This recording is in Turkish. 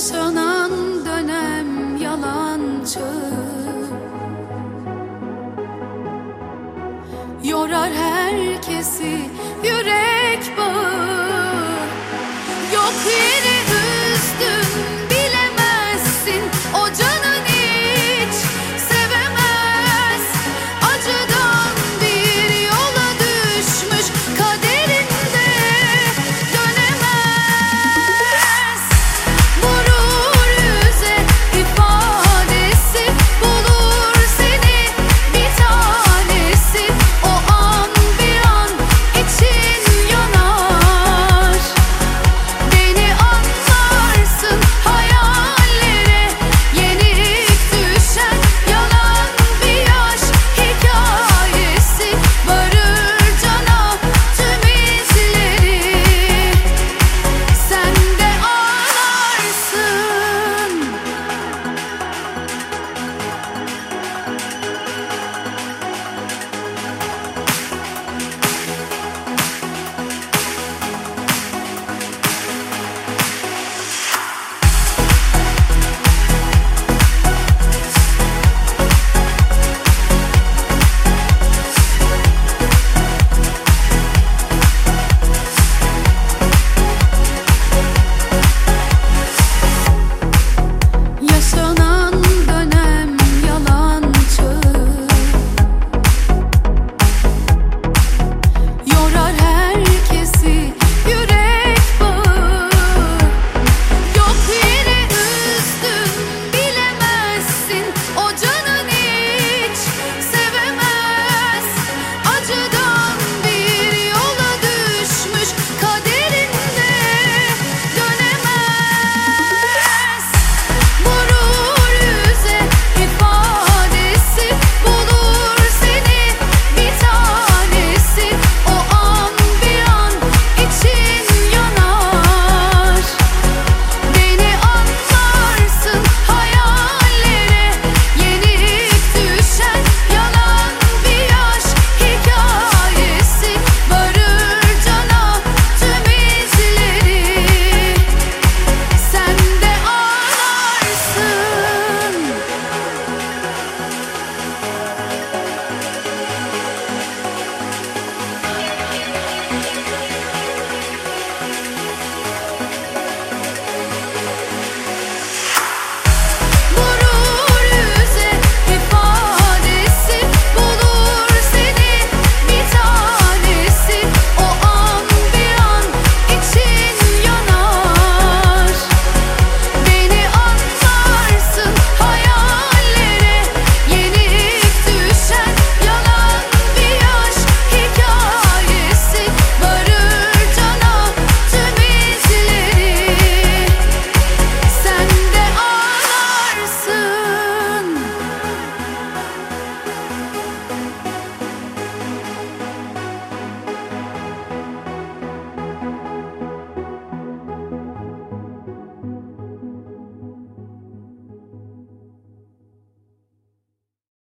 Yaşanan dönem yalancı. Yorar herkesi yürek bağı. Yok